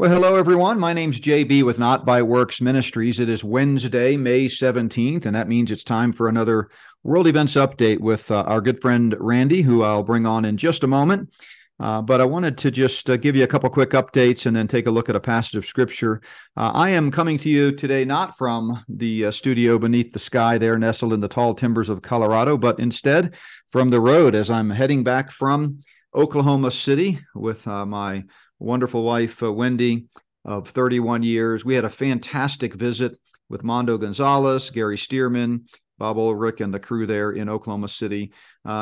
Well, hello, everyone. My name's JB with Not by Works Ministries. It is Wednesday, May 17th, and that means it's time for another World Events Update with uh, our good friend Randy, who I'll bring on in just a moment. Uh, but I wanted to just uh, give you a couple quick updates and then take a look at a passage of scripture. Uh, I am coming to you today not from the uh, studio beneath the sky there, nestled in the tall timbers of Colorado, but instead from the road as I'm heading back from Oklahoma City with uh, my wonderful wife, uh, Wendy, of 31 years. We had a fantastic visit with Mondo Gonzalez, Gary Stearman, Bob Ulrich, and the crew there in Oklahoma City.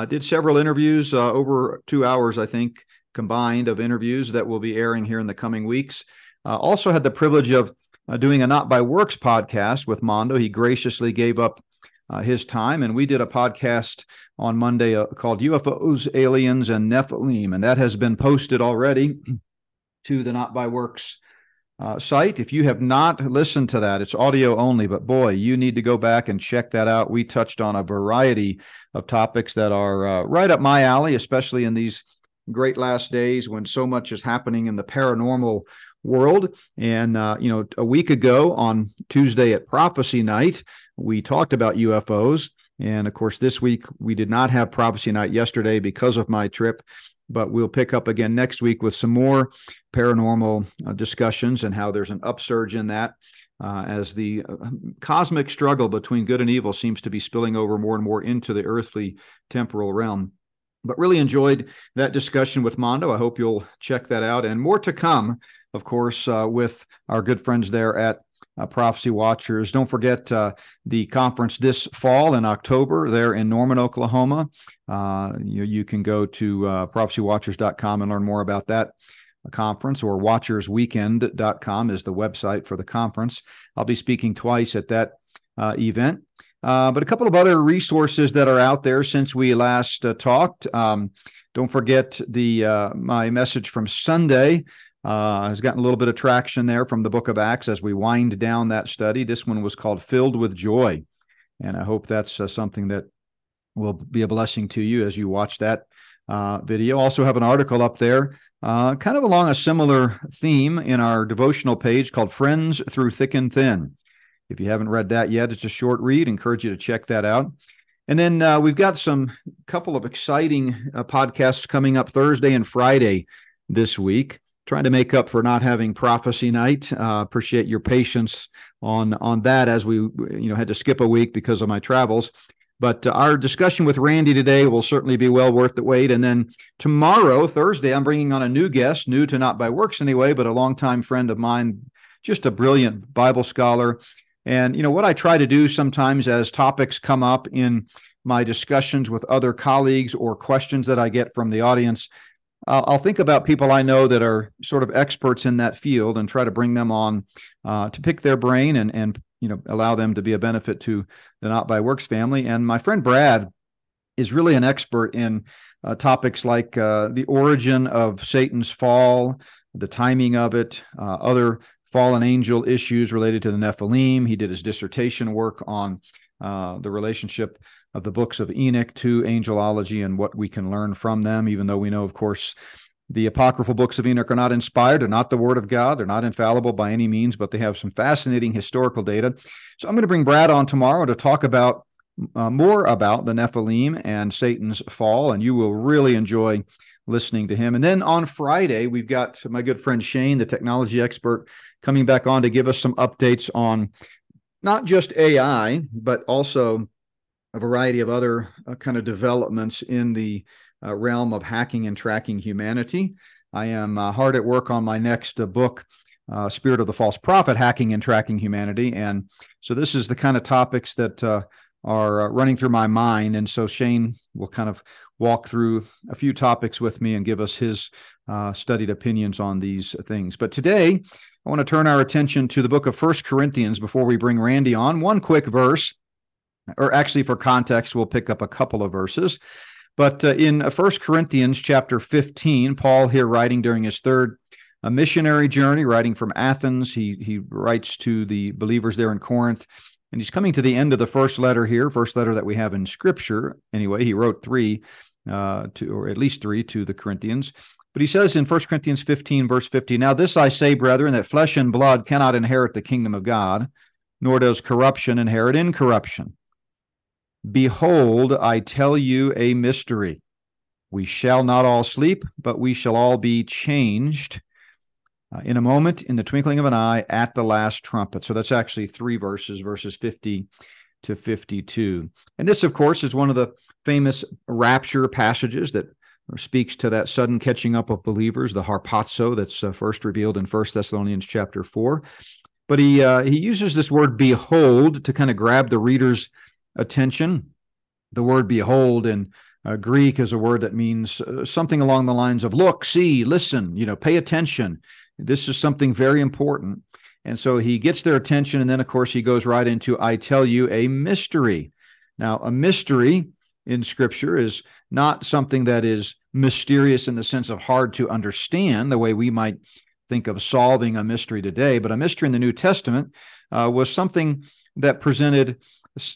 did several interviews, over two hours, I think, combined of interviews that will be airing here in the coming weeks. Uh, also had the privilege of uh, doing a Not by Works podcast with Mondo. He graciously gave up uh, his time, and we did a podcast on Monday uh, called UFOs, Aliens, and Nephilim, and that has been posted already to the Not by Works. Uh, site. If you have not listened to that, it's audio only, but boy, you need to go back and check that out. We touched on a variety of topics that are uh, right up my alley, especially in these great last days when so much is happening in the paranormal world. And, uh, you know, a week ago on Tuesday at Prophecy Night, we talked about UFOs. And of course, this week we did not have Prophecy Night yesterday because of my trip, but we'll pick up again next week with some more paranormal uh, discussions and how there's an upsurge in that. Uh, as the uh, cosmic struggle between good and evil seems to be spilling over more and more into the earthly temporal realm but really enjoyed that discussion with Mondo. I hope you'll check that out and more to come, of course, uh, with our good friends there at uh, Prophecy Watchers. Don't forget uh, the conference this fall in October there in Norman, Oklahoma. Uh, you, you can go to uh, prophecywatchers.com and learn more about that conference or watchersweekend.com is the website for the conference. I'll be speaking twice at that uh, event. Uh, but a couple of other resources that are out there since we last uh, talked. Um, don't forget the my message from Sunday uh, has gotten a little bit of traction there from the Book of Acts as we wind down that study. This one was called "Filled with Joy," and I hope that's uh, something that will be a blessing to you as you watch that uh, video. Also have an article up there. kind of along a similar theme in our devotional page called Friends Through Thick and Thin. If you haven't read that yet, it's a short read. Encourage you to check that out. And then uh, we've got some couple of exciting uh, podcasts coming up Thursday and Friday this week. Trying to make up for not having prophecy night. Uh, appreciate your patience on on that as we you know had to skip a week because of my travels. But uh, our discussion with Randy today will certainly be well worth the wait. And then tomorrow, Thursday, I'm bringing on a new guest, new to Not by Works anyway, but a longtime friend of mine, just a brilliant Bible scholar and you know what I try to do sometimes as topics come up in my discussions with other colleagues or questions that I get from the audience, I'll think about people I know that are sort of experts in that field and try to bring them on uh, to pick their brain and and you know allow them to be a benefit to the Not by Works family. And my friend Brad is really an expert in uh, topics like uh, the origin of Satan's fall, the timing of it, uh, other fallen angel issues related to the Nephilim. He did his dissertation work on uh, the relationship of the books of Enoch to angelology and what we can learn from them, even though we know, of course, the apocryphal books of Enoch are not inspired. They're not the word of God. They're not infallible by any means, but they have some fascinating historical data. So I'm going to bring Brad on tomorrow to talk about uh, more about the Nephilim and Satan's fall, and you will really enjoy listening to him. And then on Friday, we've got my good friend Shane, the technology expert coming back on to give us some updates on not just AI, but also a variety of other uh, kind of developments in the uh, realm of hacking and tracking humanity. I am uh, hard at work on my next uh, book, uh, Spirit of the False Prophet Hacking and Tracking Humanity. And so this is the kind of topics that are running through my mind. And so Shane will kind of walk through a few topics with me and give us his studied opinions on these things. But today, I want to turn our attention to the book of First Corinthians before we bring Randy on. One quick verse, or actually for context, we'll pick up a couple of verses. But uh, in First Corinthians chapter 15, Paul here writing during his third a missionary journey, writing from Athens, he he writes to the believers there in Corinth, and he's coming to the end of the first letter here, first letter that we have in Scripture. Anyway, he wrote three, uh, to or at least three to the Corinthians. But he says in 1 Corinthians 15, verse 50, Now this I say, brethren, that flesh and blood cannot inherit the kingdom of God, nor does corruption inherit incorruption. Behold, I tell you a mystery. We shall not all sleep, but we shall all be changed uh, in a moment, in the twinkling of an eye, at the last trumpet. So that's actually three verses, verses 50 to 52. And this, of course, is one of the famous rapture passages that speaks to that sudden catching up of believers, the harpazo that's uh, first revealed in First Thessalonians chapter 4. But he uh, he uses this word behold to kind of grab the reader's attention. The word behold in uh, Greek is a word that means uh, something along the lines of look, see, listen, you know, pay attention. This is something very important. And so he gets their attention. And then, of course, he goes right into, I tell you a mystery. Now, a mystery in scripture is not something that is mysterious in the sense of hard to understand, the way we might think of solving a mystery today. But a mystery in the New Testament uh, was something that presented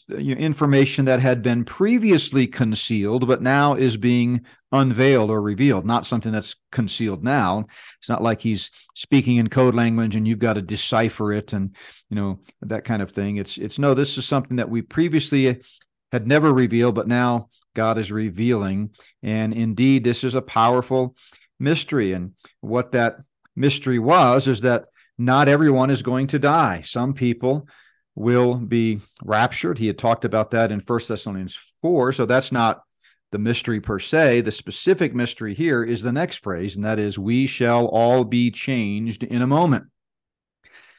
you know, information that had been previously concealed, but now is being unveiled or revealed, not something that's concealed now. It's not like he's speaking in code language and you've got to decipher it and you know that kind of thing. It's it's no, this is something that we previously had never revealed, but now God is revealing. And indeed, this is a powerful mystery. And what that mystery was is that not everyone is going to die. Some people will be raptured. He had talked about that in First Thessalonians 4. So that's not the mystery per se. The specific mystery here is the next phrase, and that is, We shall all be changed in a moment.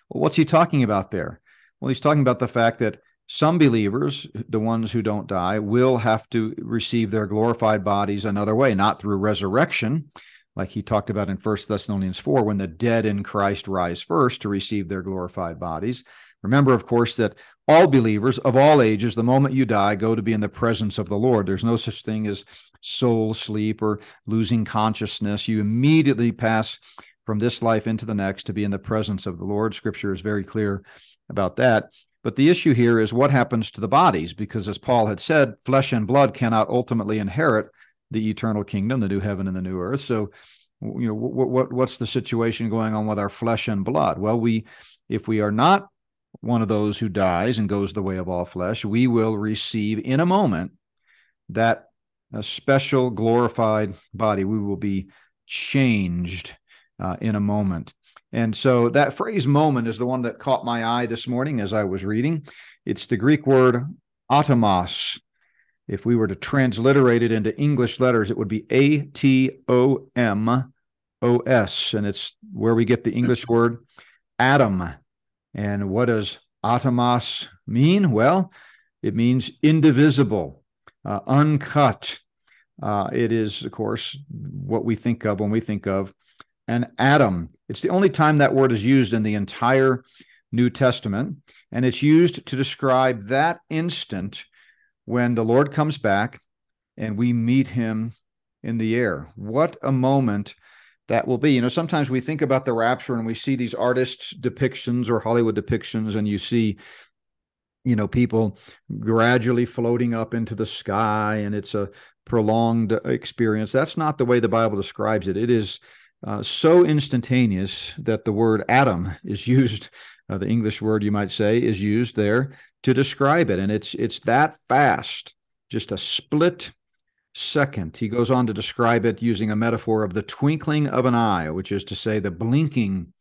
Well, what's he talking about there? Well, he's talking about the fact that some believers, the ones who don't die, will have to receive their glorified bodies another way, not through resurrection, like he talked about in First Thessalonians 4, when the dead in Christ rise first to receive their glorified bodies, Remember, of course, that all believers of all ages, the moment you die, go to be in the presence of the Lord. There's no such thing as soul sleep or losing consciousness. You immediately pass from this life into the next to be in the presence of the Lord. Scripture is very clear about that. But the issue here is what happens to the bodies, because as Paul had said, flesh and blood cannot ultimately inherit the eternal kingdom, the new heaven and the new earth. So, you know, what, what what's the situation going on with our flesh and blood? Well, we if we are not one of those who dies and goes the way of all flesh, we will receive in a moment that a special glorified body. We will be changed uh, in a moment. And so that phrase moment is the one that caught my eye this morning as I was reading. It's the Greek word atomos. If we were to transliterate it into English letters, it would be A T O M O S. And it's where we get the English word atom. And what does atomos mean? Well, it means indivisible, uh, uncut. Uh, it is, of course, what we think of when we think of an atom. It's the only time that word is used in the entire New Testament, and it's used to describe that instant when the Lord comes back and we meet him in the air. What a moment that will be. You know, sometimes we think about the rapture and we see these artists' depictions or Hollywood depictions, and you see, you know, people gradually floating up into the sky, and it's a prolonged experience. That's not the way the Bible describes it. It is uh, so instantaneous that the word atom is used. Uh, the English word you might say is used there to describe it, and it's it's that fast, just a split second. He goes on to describe it using a metaphor of the twinkling of an eye, which is to say the blinking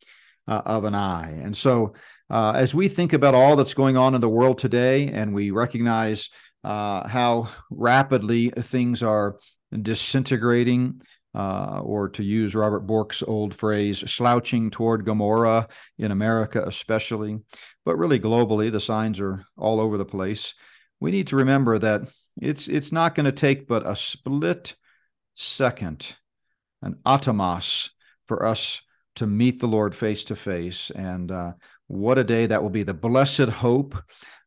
uh, of an eye. And so, uh, as we think about all that's going on in the world today, and we recognize uh, how rapidly things are disintegrating, uh, or to use Robert Bork's old phrase, slouching toward Gomorrah in America, especially, but really globally, the signs are all over the place. We need to remember that it's it's not going to take but a split second, an atomos, for us to meet the Lord face to face. And uh, what a day that will be! The blessed hope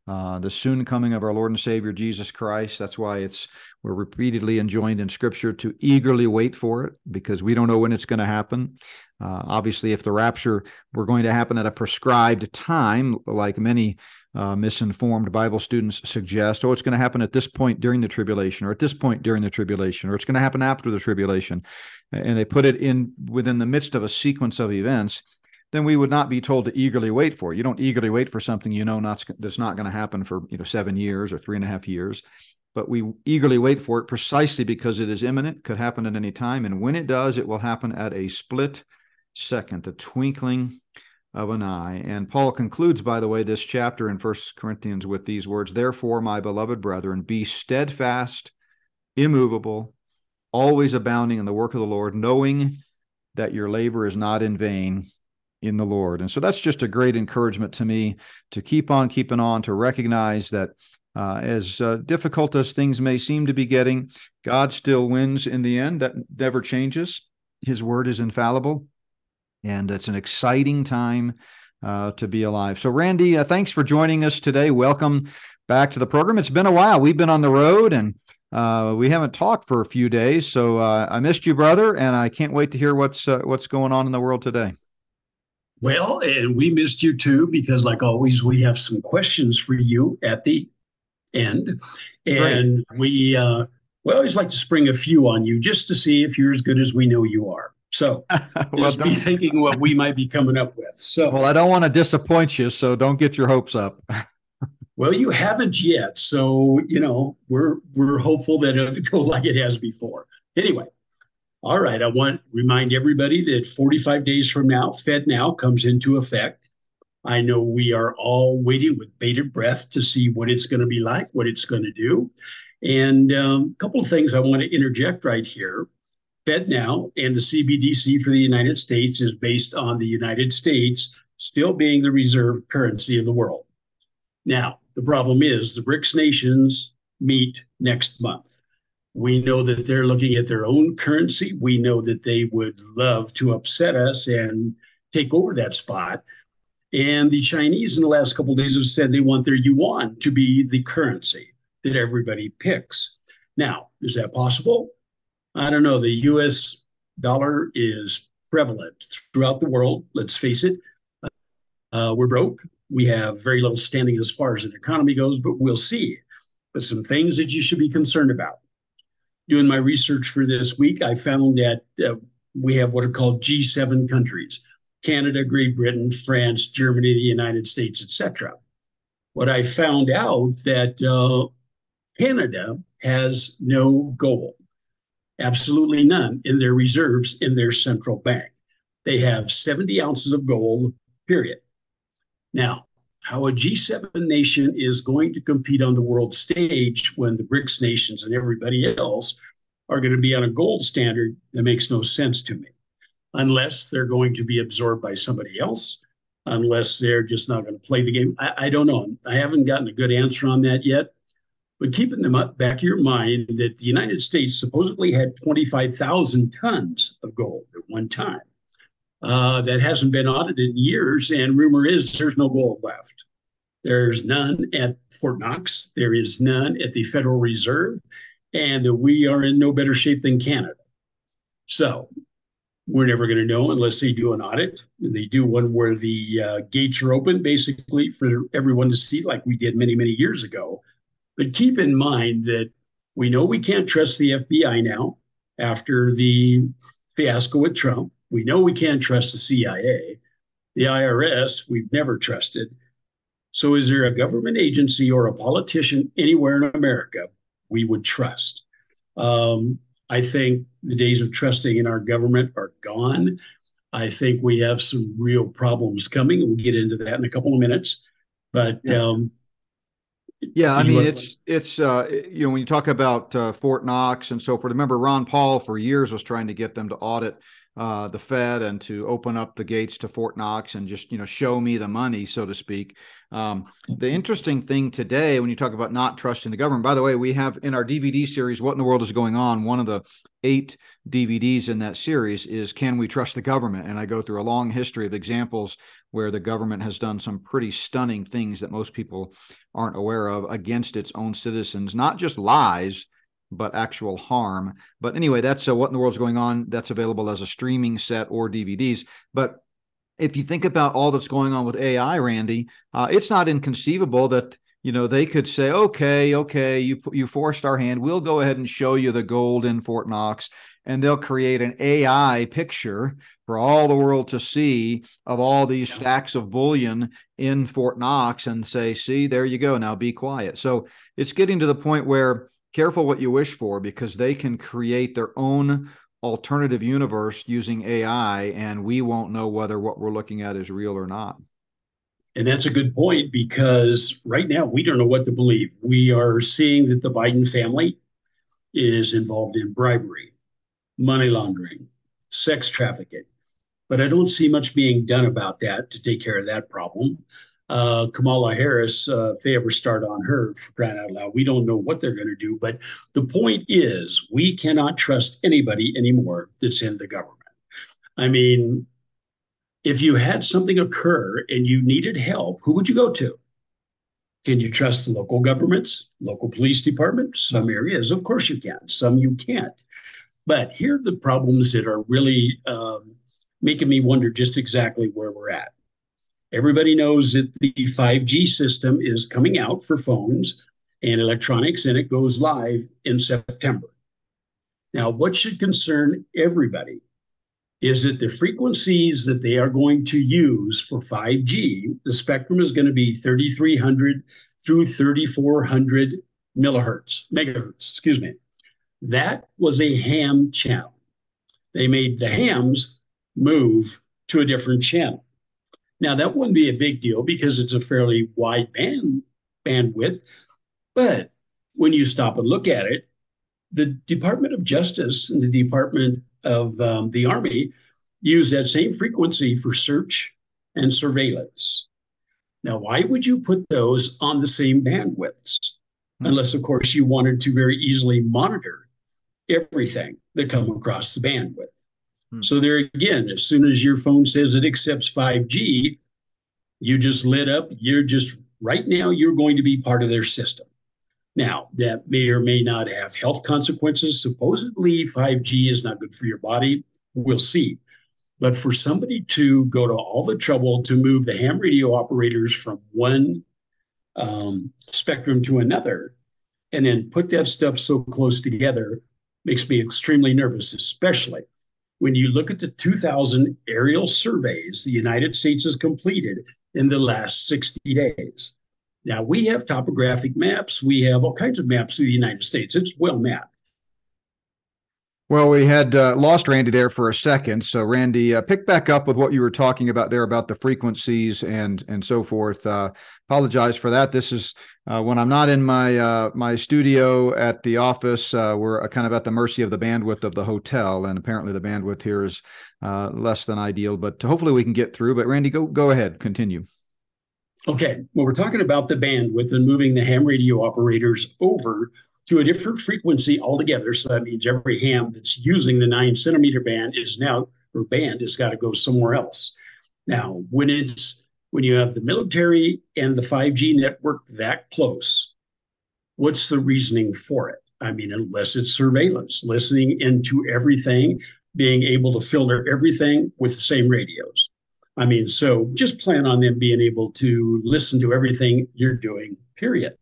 uh, the soon coming of our Lord and Savior Jesus Christ. That's why it's we're repeatedly enjoined in Scripture to eagerly wait for it because we don't know when it's going to happen. Uh, obviously, if the rapture were going to happen at a prescribed time, like many uh, misinformed Bible students suggest, oh, it's going to happen at this point during the tribulation, or at this point during the tribulation, or it's going to happen after the tribulation, and they put it in within the midst of a sequence of events then we would not be told to eagerly wait for. You don't eagerly wait for something you know not that's not going to happen for you know seven years or three and a half years, but we eagerly wait for it precisely because it is imminent, could happen at any time, and when it does, it will happen at a split second, a twinkling of an eye. And Paul concludes, by the way, this chapter in First Corinthians with these words: "Therefore, my beloved brethren, be steadfast, immovable, always abounding in the work of the Lord, knowing." That your labor is not in vain in the Lord. And so that's just a great encouragement to me to keep on keeping on, to recognize that uh, as uh, difficult as things may seem to be getting, God still wins in the end. That never changes. His word is infallible. And it's an exciting time uh, to be alive. So, Randy, uh, thanks for joining us today. Welcome back to the program. It's been a while. We've been on the road and uh, we haven't talked for a few days. So uh, I missed you, brother, and I can't wait to hear what's what's going on in the world today. Well, and we missed you too, because like always, we have some questions for you at the end. And we, uh, we always like to spring a few on you just to see if you're as good as we know you are. So well, just be thinking what we might be coming up with. So, well, I don't want to disappoint you, so don't get your hopes up. well, you haven't yet, so you know we're we're hopeful that it'll go like it has before. Anyway, all right, I want to remind everybody that 45 days from now, FedNow comes into effect. I know we are all waiting with bated breath to see what it's going to be like, what it's going to do. And um, a couple of things I want to interject right here. FedNow and the CBDC for the United States is based on the United States still being the reserve currency of the world. Now, the problem is the BRICS nations meet next month. We know that they're looking at their own currency. We know that they would love to upset us and take over that spot. And the Chinese in the last couple days have said they want their yuan to be the currency that everybody picks. Now, is that possible? I don't know. The US dollar is prevalent throughout the world. Let's face it. Uh, we're broke. We have very little standing as far as an economy goes, but we'll see. But some things that you should be concerned about doing my research for this week, I found that uh, we have what are called G7 countries Canada, Great Britain, France, Germany, the United States, etc. What I found out that uh, Canada has no gold, absolutely none in their reserves in their central bank. They have 70 ounces of gold, period. Now, how a G7 nation is going to compete on the world stage when the BRICS nations and everybody else are going to be on a gold standard that makes no sense to me, unless they're going to be absorbed by somebody else, unless they're just not going to play the game. I, I don't know. I haven't gotten a good answer on that yet. But keeping them up back of your mind that the United States supposedly had 25,000 tons of gold at one time. Uh, that hasn't been audited in years. And rumor is there's no gold left. There's none at Fort Knox. There is none at the Federal Reserve. And that we are in no better shape than Canada. So we're never going to know unless they do an audit. And they do one where the uh, gates are open, basically, for everyone to see, like we did many, many years ago. But keep in mind that we know we can't trust the FBI now after the fiasco with Trump. We know we can't trust the CIA. The IRS, we've never trusted. So, is there a government agency or a politician anywhere in America we would trust? Um, I think the days of trusting in our government are gone. I think we have some real problems coming. We'll get into that in a couple of minutes. But yeah. um, yeah, I mean, it's it's uh, you know when you talk about uh, Fort Knox and so forth. Remember, Ron Paul for years was trying to get them to audit uh, the Fed and to open up the gates to Fort Knox and just you know show me the money, so to speak. Um, the interesting thing today, when you talk about not trusting the government, by the way, we have in our DVD series, "What in the World is Going On?" One of the eight DVDs in that series is "Can We Trust the Government?" And I go through a long history of examples where the government has done some pretty stunning things that most people aren't aware of against its own citizens, not just lies but actual harm. But anyway, that's uh, what in the world's going on. That's available as a streaming set or DVDs. But if you think about all that's going on with AI, Randy, uh, it's not inconceivable that you know they could say, okay, okay, you you forced our hand. We'll go ahead and show you the gold in Fort Knox, and they'll create an AI picture for all the world to see of all these stacks of bullion in Fort Knox, and say, see, there you go. Now be quiet. So it's getting to the point where careful what you wish for because they can create their own alternative universe using AI, and we won't know whether what we're looking at is real or not. And that's a good point because right now we don't know what to believe. We are seeing that the Biden family is involved in bribery, money laundering, sex trafficking. But I don't see much being done about that to take care of that problem uh, Kamala Harris, uh, if they ever start on her for crying out loud, we don't know what they're going to do. But the point is, we cannot trust anybody anymore that's in the government. I mean, if you had something occur and you needed help, who would you go to? Can you trust the local governments, local police departments? Some areas, of course, you can. Some you can't. But here are the problems that are really um, making me wonder just exactly where we're at. Everybody knows that the 5G system is coming out for phones and electronics, and it goes live in September. Now, what should concern everybody is that the frequencies that they are going to use for 5G, the spectrum is going to be 3,300 through 3,400 millihertz, megahertz, excuse me. That was a ham channel. They made the hams move to a different channel. Now, that wouldn't be a big deal because it's a fairly wide band bandwidth. But when you stop and look at it, the Department of Justice and the Department of um, the Army use that same frequency for search and surveillance. Now, why would you put those on the same bandwidths? Hmm. Unless, of course, you wanted to very easily monitor everything that come across the bandwidth. Hmm. So there again, as soon as your phone says it accepts 5G, you just lit up. You're just right now, you're going to be part of their system. Now, that may or may not have health consequences. Supposedly, 5G is not good for your body. We'll see. But for somebody to go to all the trouble to move the ham radio operators from one um, spectrum to another and then put that stuff so close together makes me extremely nervous, especially when you look at the 2000 aerial surveys the United States has completed in the last 60 days. Now, we have topographic maps, we have all kinds of maps of the United States. It's well mapped. Well, we had uh, lost Randy there for a second. So, Randy, uh, pick back up with what you were talking about there about the frequencies and and so forth. Uh, apologize for that. This is uh, when I'm not in my uh, my studio at the office. Uh, we're kind of at the mercy of the bandwidth of the hotel, and apparently the bandwidth here is less than ideal. But hopefully we can get through. But Randy, go go ahead, continue. Okay. Well, we're talking about the bandwidth and moving the ham radio operators over to a different frequency altogether. So that means every ham that's using the nine centimeter band is now, or band has got to go somewhere else. Now, when it's when you have the military and the 5G network that close, what's the reasoning for it? I mean, unless it's surveillance, listening into everything, being able to filter everything with the same radios. I mean, so just plan on them being able to listen to everything you're doing, period.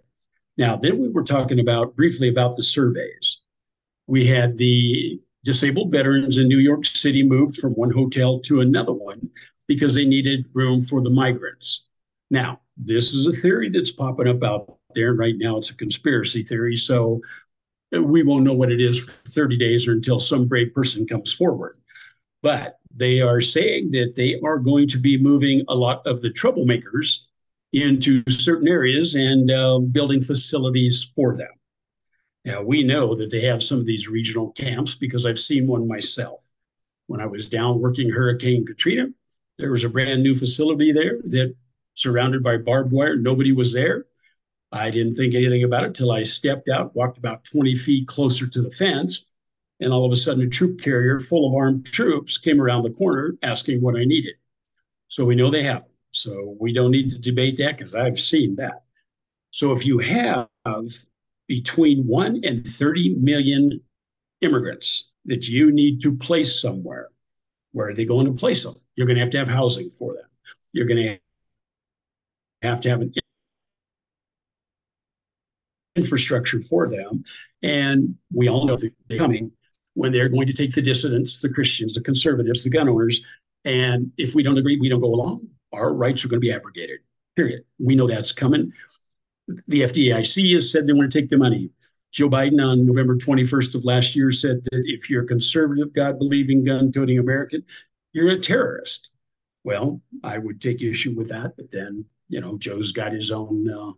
Now, then we were talking about briefly about the surveys. We had the disabled veterans in New York City moved from one hotel to another one because they needed room for the migrants. Now, this is a theory that's popping up out there. Right now, it's a conspiracy theory. So we won't know what it is for 30 days or until some brave person comes forward. But they are saying that they are going to be moving a lot of the troublemakers into certain areas and uh, building facilities for them. Now, we know that they have some of these regional camps because I've seen one myself. when I was down working Hurricane Katrina. There was a brand new facility there that surrounded by barbed wire. Nobody was there. I didn't think anything about it till I stepped out, walked about 20 feet closer to the fence, and all of a sudden a troop carrier full of armed troops came around the corner asking what I needed. So we know they have. So we don't need to debate that because I've seen that. So if you have between 1 and 30 million immigrants that you need to place somewhere, where are they going to place them? You're going to have to have housing for them. You're going to have to have an infrastructure for them. And we all know they're coming when they're going to take the dissidents, the Christians, the conservatives, the gun owners. And if we don't agree, we don't go along. Our rights are going to be abrogated, period. We know that's coming. The FDIC has said they want to take the money. Joe Biden on November 21st of last year said that if you're a conservative, God believing, gun toting American, you're a terrorist. Well, I would take issue with that, but then, you know, Joe's got his own, uh,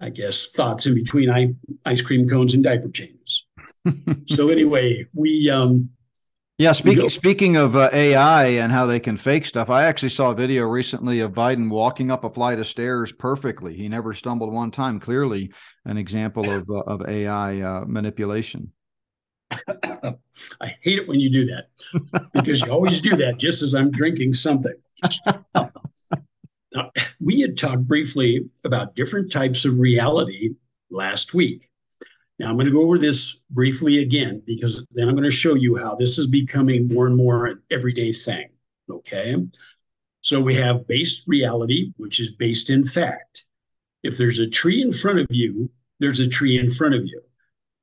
I guess, thoughts in between ice cream cones and diaper chains. so anyway, we um, yeah, speaking speaking of uh, AI and how they can fake stuff, I actually saw a video recently of Biden walking up a flight of stairs perfectly. He never stumbled one time. Clearly, an example of uh, of AI uh, manipulation. I hate it when you do that because you always do that just as I'm drinking something. now, we had talked briefly about different types of reality last week. Now, I'm going to go over this briefly again because then I'm going to show you how this is becoming more and more an everyday thing. Okay. So we have based reality, which is based in fact. If there's a tree in front of you, there's a tree in front of you.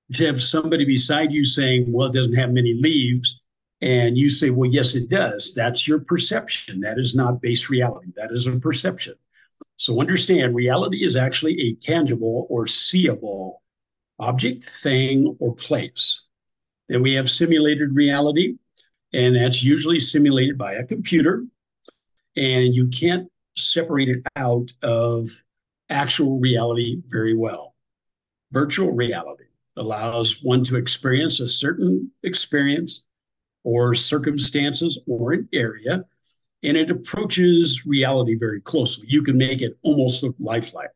If you have somebody beside you saying, well, it doesn't have many leaves, and you say, well, yes, it does, that's your perception. That is not based reality. That is a perception. So understand reality is actually a tangible or seeable object, thing, or place. Then we have simulated reality, and that's usually simulated by a computer. And you can't separate it out of actual reality very well. Virtual reality allows one to experience a certain experience or circumstances or an area, and it approaches reality very closely. You can make it almost look lifelike.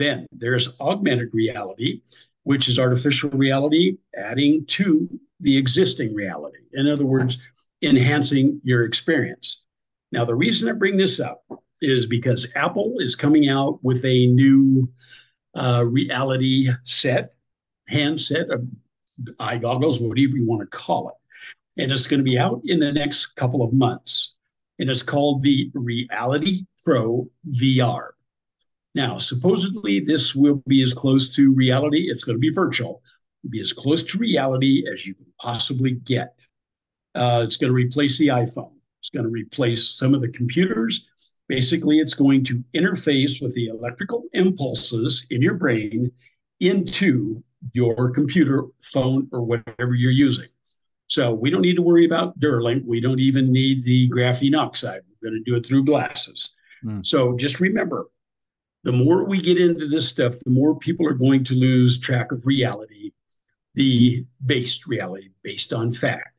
Then there's augmented reality, which is artificial reality adding to the existing reality. In other words, enhancing your experience. Now, the reason I bring this up is because Apple is coming out with a new uh, reality set, handset, eye goggles, whatever you want to call it. And it's going to be out in the next couple of months. And it's called the Reality Pro VR. Now, supposedly, this will be as close to reality. It's going to be virtual, It'll be as close to reality as you can possibly get. Uh, it's going to replace the iPhone. It's going to replace some of the computers. Basically, it's going to interface with the electrical impulses in your brain into your computer, phone, or whatever you're using. So we don't need to worry about Neuralink. We don't even need the graphene oxide. We're going to do it through glasses. Mm. So just remember, the more we get into this stuff, the more people are going to lose track of reality, the based reality based on fact.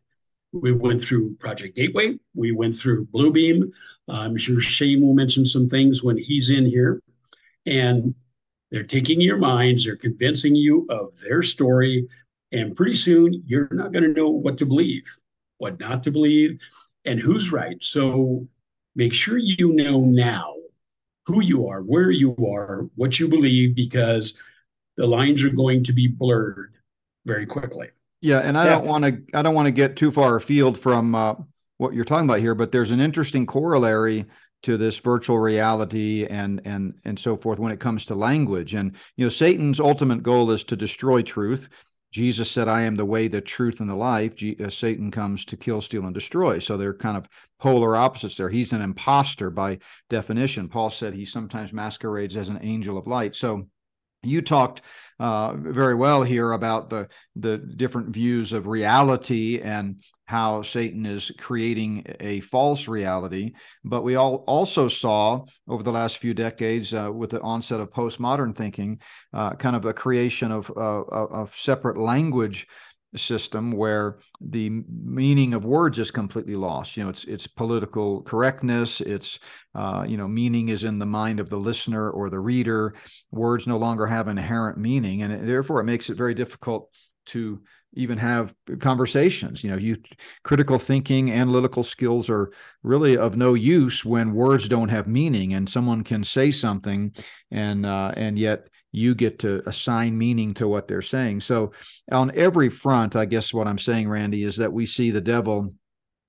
We went through Project Gateway. We went through Bluebeam. I'm sure Shane will mention some things when he's in here. And they're taking your minds, they're convincing you of their story. And pretty soon, you're not going to know what to believe, what not to believe, and who's right. So make sure you know now who you are, where you are, what you believe, because the lines are going to be blurred very quickly. Yeah, and I yeah. don't want to I don't want to get too far afield from uh, what you're talking about here, but there's an interesting corollary to this virtual reality and and and so forth when it comes to language. And you know, Satan's ultimate goal is to destroy truth. Jesus said, I am the way, the truth, and the life. G- uh, Satan comes to kill, steal, and destroy. So they're kind of polar opposites there. He's an impostor by definition. Paul said he sometimes masquerades as an angel of light. So you talked uh, very well here about the the different views of reality and how Satan is creating a false reality. But we all also saw over the last few decades, uh, with the onset of postmodern thinking, uh, kind of a creation of, uh, of separate language system where the meaning of words is completely lost. You know, it's it's political correctness. It's uh, you know, meaning is in the mind of the listener or the reader. Words no longer have inherent meaning, and therefore it makes it very difficult to even have conversations. You know, you critical thinking, analytical skills are really of no use when words don't have meaning, and someone can say something, and uh, and yet you get to assign meaning to what they're saying. So, on every front, I guess what I'm saying, Randy, is that we see the devil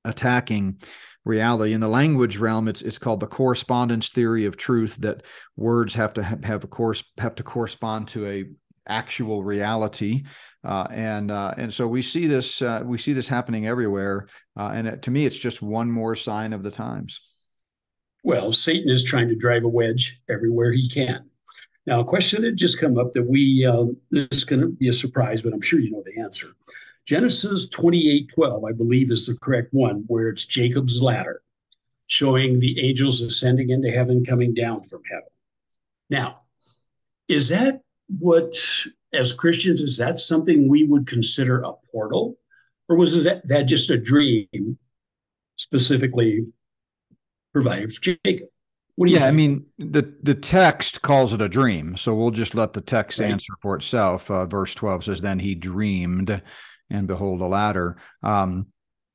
attacking reality in the language realm it's it's called the correspondence theory of truth that words have to have, have a course have to correspond to a actual reality uh, and uh, and so we see this uh, we see this happening everywhere uh, and it, to me it's just one more sign of the times well satan is trying to drive a wedge everywhere he can now, a question that just come up that we, um, this is going to be a surprise, but I'm sure you know the answer. Genesis 28 12, I believe, is the correct one, where it's Jacob's ladder, showing the angels ascending into heaven, coming down from heaven. Now, is that what, as Christians, is that something we would consider a portal? Or was that, that just a dream specifically provided for Jacob? What do you yeah, think? I mean the the text calls it a dream, so we'll just let the text right. answer for itself. Uh, verse twelve says, "Then he dreamed, and behold, a ladder." Um,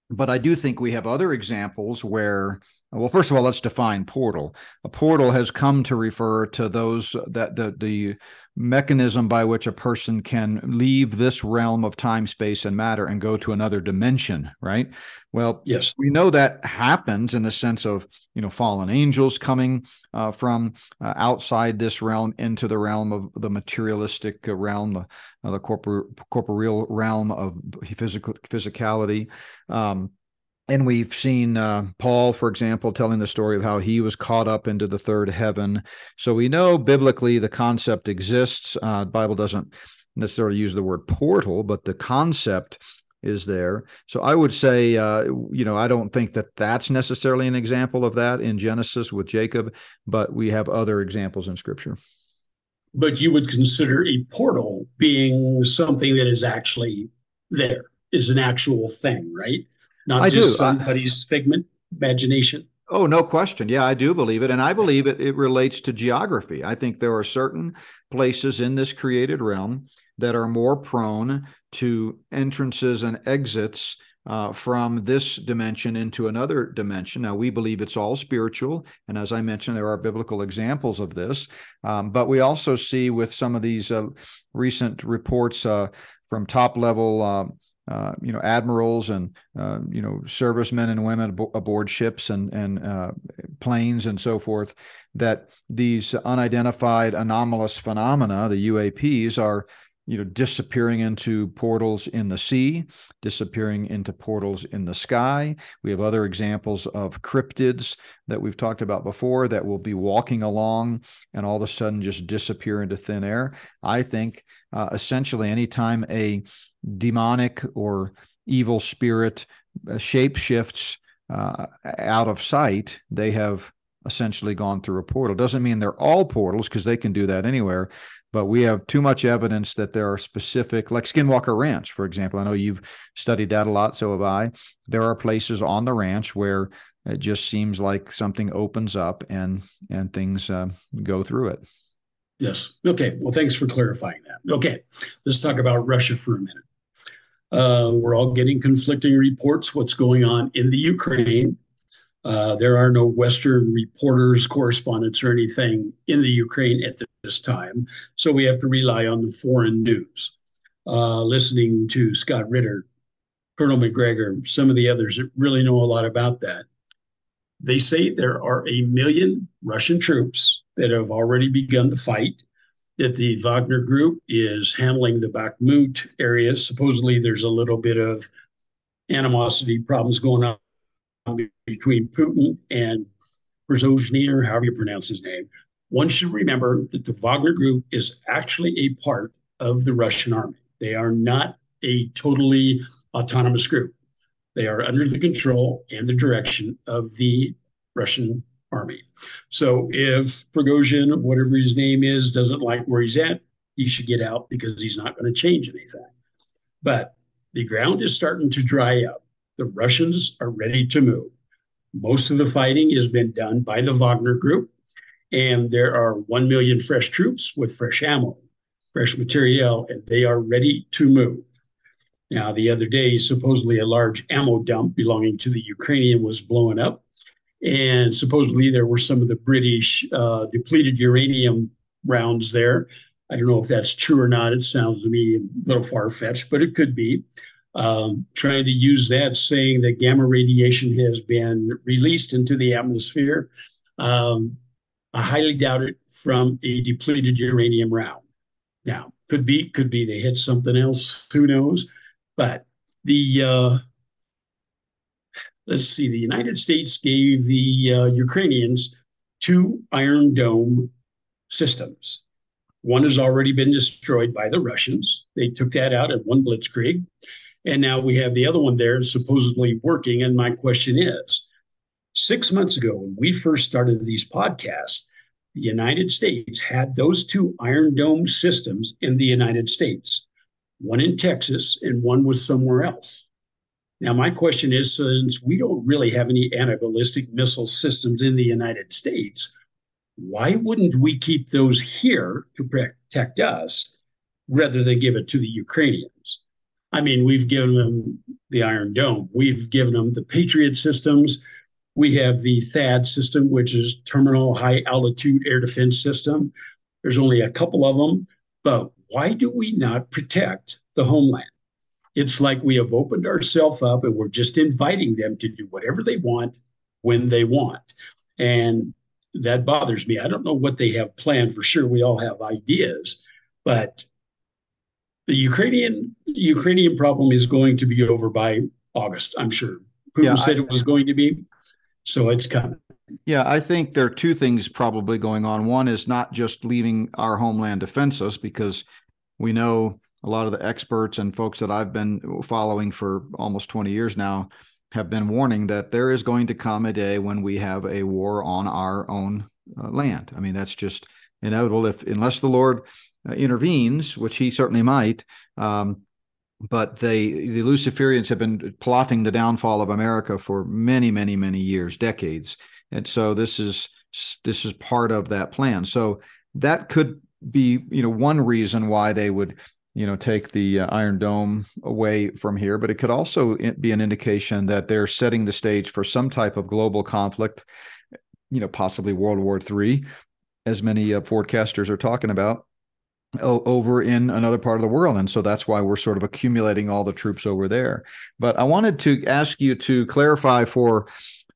but I do think we have other examples where well, first of all, let's define portal. A portal has come to refer to those that the the mechanism by which a person can leave this realm of time, space, and matter and go to another dimension, right? Well, yes, we know that happens in the sense of you know fallen angels coming uh, from uh, outside this realm into the realm of the materialistic realm, the uh, the corpor- corporeal realm of physical physicality. Um, and we've seen uh, Paul, for example, telling the story of how he was caught up into the third heaven. So we know biblically the concept exists. Uh, the Bible doesn't necessarily use the word portal, but the concept is there. So I would say, uh, you know, I don't think that that's necessarily an example of that in Genesis with Jacob, but we have other examples in Scripture. But you would consider a portal being something that is actually there, is an actual thing, right? Not I just do. somebody's figment imagination. Oh, no question. Yeah, I do believe it. And I believe it, it relates to geography. I think there are certain places in this created realm that are more prone to entrances and exits uh, from this dimension into another dimension. Now, we believe it's all spiritual. And as I mentioned, there are biblical examples of this. Um, but we also see with some of these uh, recent reports uh, from top level uh, you know admirals and uh, you know servicemen and women aboard ships and and uh, planes and so forth that these unidentified anomalous phenomena the UAPs are you know disappearing into portals in the sea disappearing into portals in the sky. We have other examples of cryptids that we've talked about before that will be walking along and all of a sudden just disappear into thin air. I think uh, essentially anytime a demonic or evil spirit uh, shape shifts uh, out of sight, they have essentially gone through a portal. Doesn't mean they're all portals because they can do that anywhere, but we have too much evidence that there are specific, like Skinwalker Ranch, for example. I know you've studied that a lot, so have I. There are places on the ranch where it just seems like something opens up and and things uh, go through it. Yes. Okay. Well, thanks for clarifying that. Okay. Let's talk about Russia for a minute. Uh, we're all getting conflicting reports what's going on in the Ukraine. Uh, there are no Western reporters, correspondents, or anything in the Ukraine at this time. So we have to rely on the foreign news. Uh, listening to Scott Ritter, Colonel Macgregor, some of the others that really know a lot about that. They say there are a million Russian troops that have already begun the fight that the Wagner group is handling the Bakhmut area. Supposedly, there's a little bit of animosity problems going on between Putin and Prigozhin, or however you pronounce his name. One should remember that the Wagner group is actually a part of the Russian army. They are not a totally autonomous group. They are under the control and the direction of the Russian army. So if Prigozhin, whatever his name is, doesn't like where he's at, he should get out because he's not going to change anything. But the ground is starting to dry up. The Russians are ready to move. Most of the fighting has been done by the Wagner Group, and there are 1 million fresh troops with fresh ammo, fresh materiel, and they are ready to move. Now, the other day, supposedly a large ammo dump belonging to the Ukrainian was blown up. And supposedly there were some of the British uh, depleted uranium rounds there. I don't know if that's true or not. It sounds to me a little far fetched, but it could be. Um, trying to use that, saying that gamma radiation has been released into the atmosphere. Um, I highly doubt it from a depleted uranium round. Now, could be, could be they hit something else. Who knows? But the uh, let's see, the United States gave the uh, Ukrainians two Iron Dome systems. One has already been destroyed by the Russians. They took that out at one blitzkrieg. And now we have the other one there supposedly working. And my question is six months ago, when we first started these podcasts, the United States had those two Iron Dome systems in the United States one in Texas and one was somewhere else. Now, my question is since we don't really have any anti ballistic missile systems in the United States, why wouldn't we keep those here to protect us rather than give it to the Ukrainians? I mean, we've given them the Iron Dome, we've given them the Patriot systems. We have the THAAD system, which is Terminal High Altitude Air Defense System. There's only a couple of them, but why do we not protect the homeland? It's like we have opened ourselves up and we're just inviting them to do whatever they want when they want. And that bothers me. I don't know what they have planned for sure. We all have ideas, but the Ukrainian Ukrainian problem is going to be over by August, I'm sure. Putin yeah, said I, it was going to be. So it's coming. Yeah, I think there are two things probably going on. One is not just leaving our homeland defenseless, because we know a lot of the experts and folks that I've been following for almost 20 years now have been warning that there is going to come a day when we have a war on our own uh, land. I mean, that's just inevitable if unless the Lord uh, intervenes, which he certainly might. Um, but they the Luciferians have been plotting the downfall of America for many, many, many years, decades and so this is this is part of that plan so that could be you know one reason why they would you know take the uh, iron dome away from here but it could also be an indication that they're setting the stage for some type of global conflict you know possibly world war iii as many uh, forecasters are talking about over in another part of the world. And so that's why we're sort of accumulating all the troops over there. But i wanted to ask you to clarify for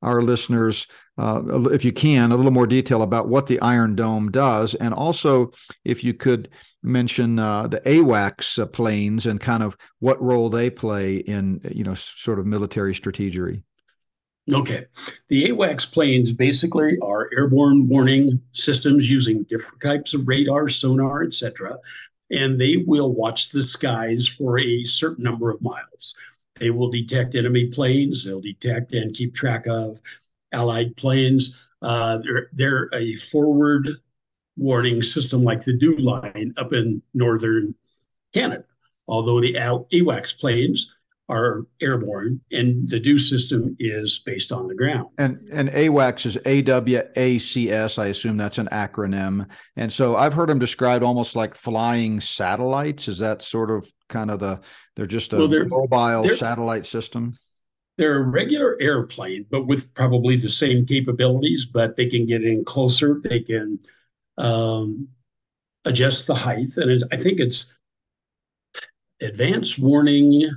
our listeners uh, if you can, a little more detail about what the Iron Dome does, and also if you could mention uh, the AWACS uh, planes and kind of what role they play in, you know, sort of military strategy. Okay. The AWACS planes basically are airborne warning systems using different types of radar, sonar, etc. And they will watch the skies for a certain number of miles. They will detect enemy planes, they'll detect and keep track of Allied planes. Uh, they're, they're a forward warning system like the DEW line up in northern Canada. Although the AWACS planes are airborne and the DEW system is based on the ground. And and AWACS is A W A C S. I assume that's an acronym. And so I've heard them described almost like flying satellites. Is that sort of kind of the they're just a well, they're, mobile they're, satellite system? They're a regular airplane, but with probably the same capabilities, but they can get in closer. They can um, adjust the height. And I think it's advanced warning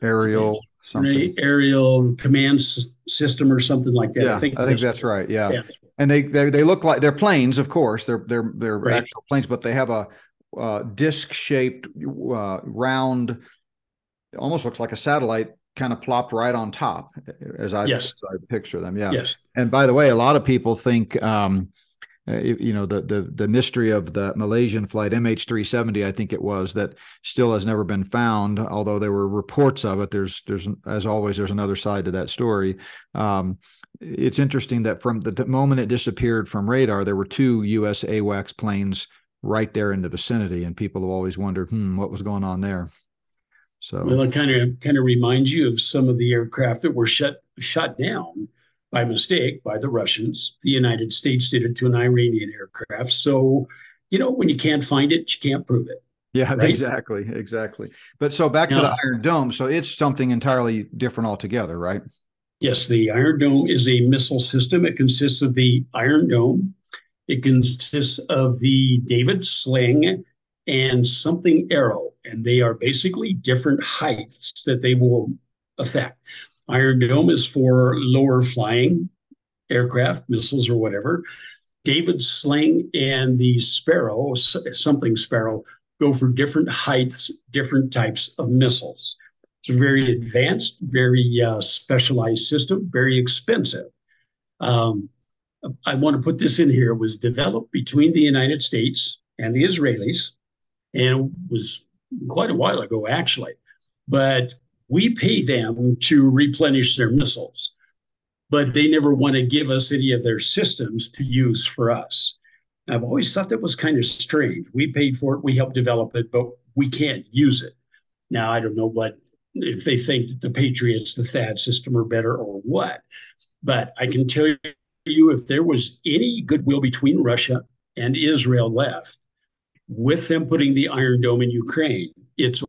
aerial something aerial command system or something like that. Yeah, I think, I think that's right. Yeah. yeah. And they, they they look like they're planes, of course. They're they're they're right. actual planes, but they have a uh, disc shaped uh, round it almost looks like a satellite kind of plopped right on top as I, yes. as I picture them. Yeah. Yes. And by the way, a lot of people think, um, uh, you know the the the mystery of the Malaysian flight MH370 I think it was that still has never been found although there were reports of it there's there's as always there's another side to that story um, it's interesting that from the moment it disappeared from radar there were two US AWACS planes right there in the vicinity and people have always wondered hmm what was going on there So well, it kind of kind of reminds you of some of the aircraft that were shut shut down by mistake by the Russians. The United States did it to an Iranian aircraft. So, you know, when you can't find it, you can't prove it. Yeah, right? exactly, exactly. But so back to the Iron Dome. So it's something entirely different altogether, right? Yes, the Iron Dome is a missile system. It consists of the Iron Dome. It consists of the David Sling and something arrow, and they are basically different heights that they will affect. Iron Dome is for lower flying aircraft, missiles, or whatever. David Sling and the Sparrow, something Sparrow, go for different heights, different types of missiles. It's a very advanced, very uh, specialized system, very expensive. Um, I want to put this in here. It was developed between the United States and the Israelis, and was quite a while ago, actually. But we pay them to replenish their missiles, but they never want to give us any of their systems to use for us. I've always thought that was kind of strange. We paid for it, we helped develop it, but we can't use it. Now, I don't know what if they think that the Patriots, the THAAD system are better or what, but I can tell you if there was any goodwill between Russia and Israel left, with them putting the Iron Dome in Ukraine, it's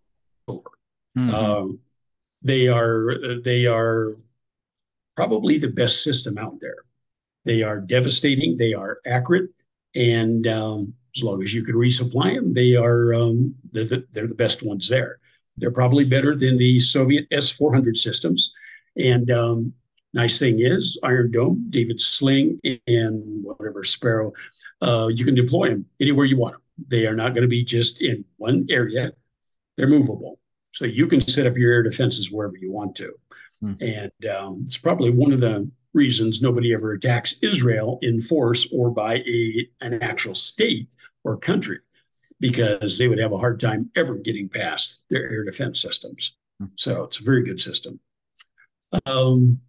over. Mm-hmm. Um, they are they are probably the best system out there. They are devastating. They are accurate, and um, as long as you can resupply them, they are um, they're, the, they're the best ones there. They're probably better than the Soviet S 400 systems. And um, nice thing is, Iron Dome, David Sling, and whatever Sparrow, uh, you can deploy them anywhere you want them. They are not going to be just in one area, they're movable. So you can set up your air defenses wherever you want to. Hmm. And um, it's probably one of the reasons nobody ever attacks Israel in force or by a, an actual state or country, because they would have a hard time ever getting past their air defense systems. Hmm. So it's a very good system. Um,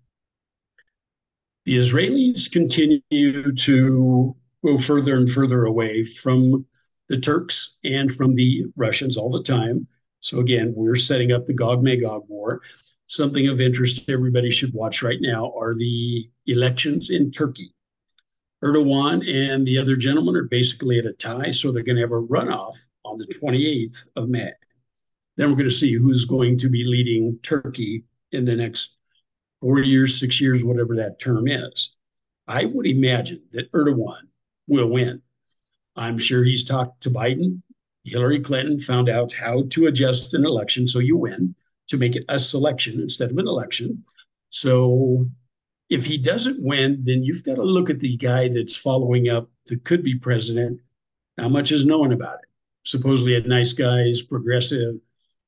the Israelis continue to go further and further away from the Turks and from the Russians all the time. So again, we're setting up the Gog Magog war. Something of interest everybody should watch right now are the elections in Turkey. Erdogan and the other gentleman are basically at a tie, so they're going to have a runoff on the 28th of May. Then we're going to see who's going to be leading Turkey in the next four years, six years, whatever that term is. I would imagine that Erdogan will win. I'm sure he's talked to Biden. Hillary Clinton found out how to adjust an election so you win to make it a selection instead of an election. So if he doesn't win, then you've got to look at the guy that's following up that could be president. How much is known about it? Supposedly a nice guy, is progressive.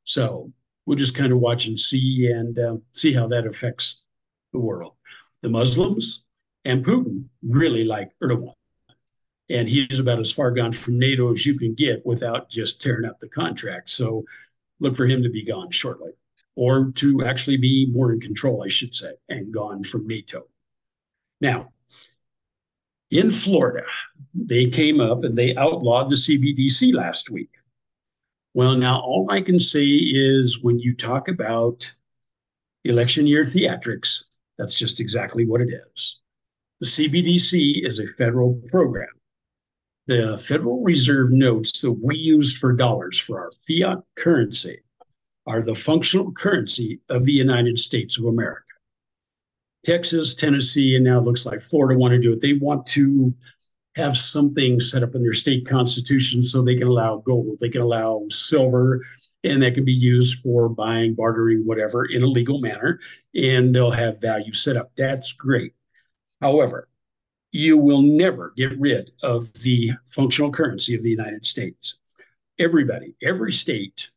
So we'll just kind of watch and see and uh, see how that affects the world. The Muslims and Putin really like Erdogan and he's about as far gone from NATO as you can get without just tearing up the contract. So look for him to be gone shortly, or to actually be more in control, I should say, and gone from NATO. Now, in Florida, they came up and they outlawed the CBDC last week. Well, now all I can say is when you talk about election year theatrics, that's just exactly what it is. The CBDC is a federal program the Federal Reserve notes that we use for dollars for our fiat currency are the functional currency of the United States of America. Texas, Tennessee, and now it looks like Florida want to do it. They want to have something set up in their state constitution so they can allow gold, they can allow silver, and that can be used for buying, bartering, whatever in a legal manner, and they'll have value set up. That's great. However, you will never get rid of the functional currency of the United States. Everybody, every state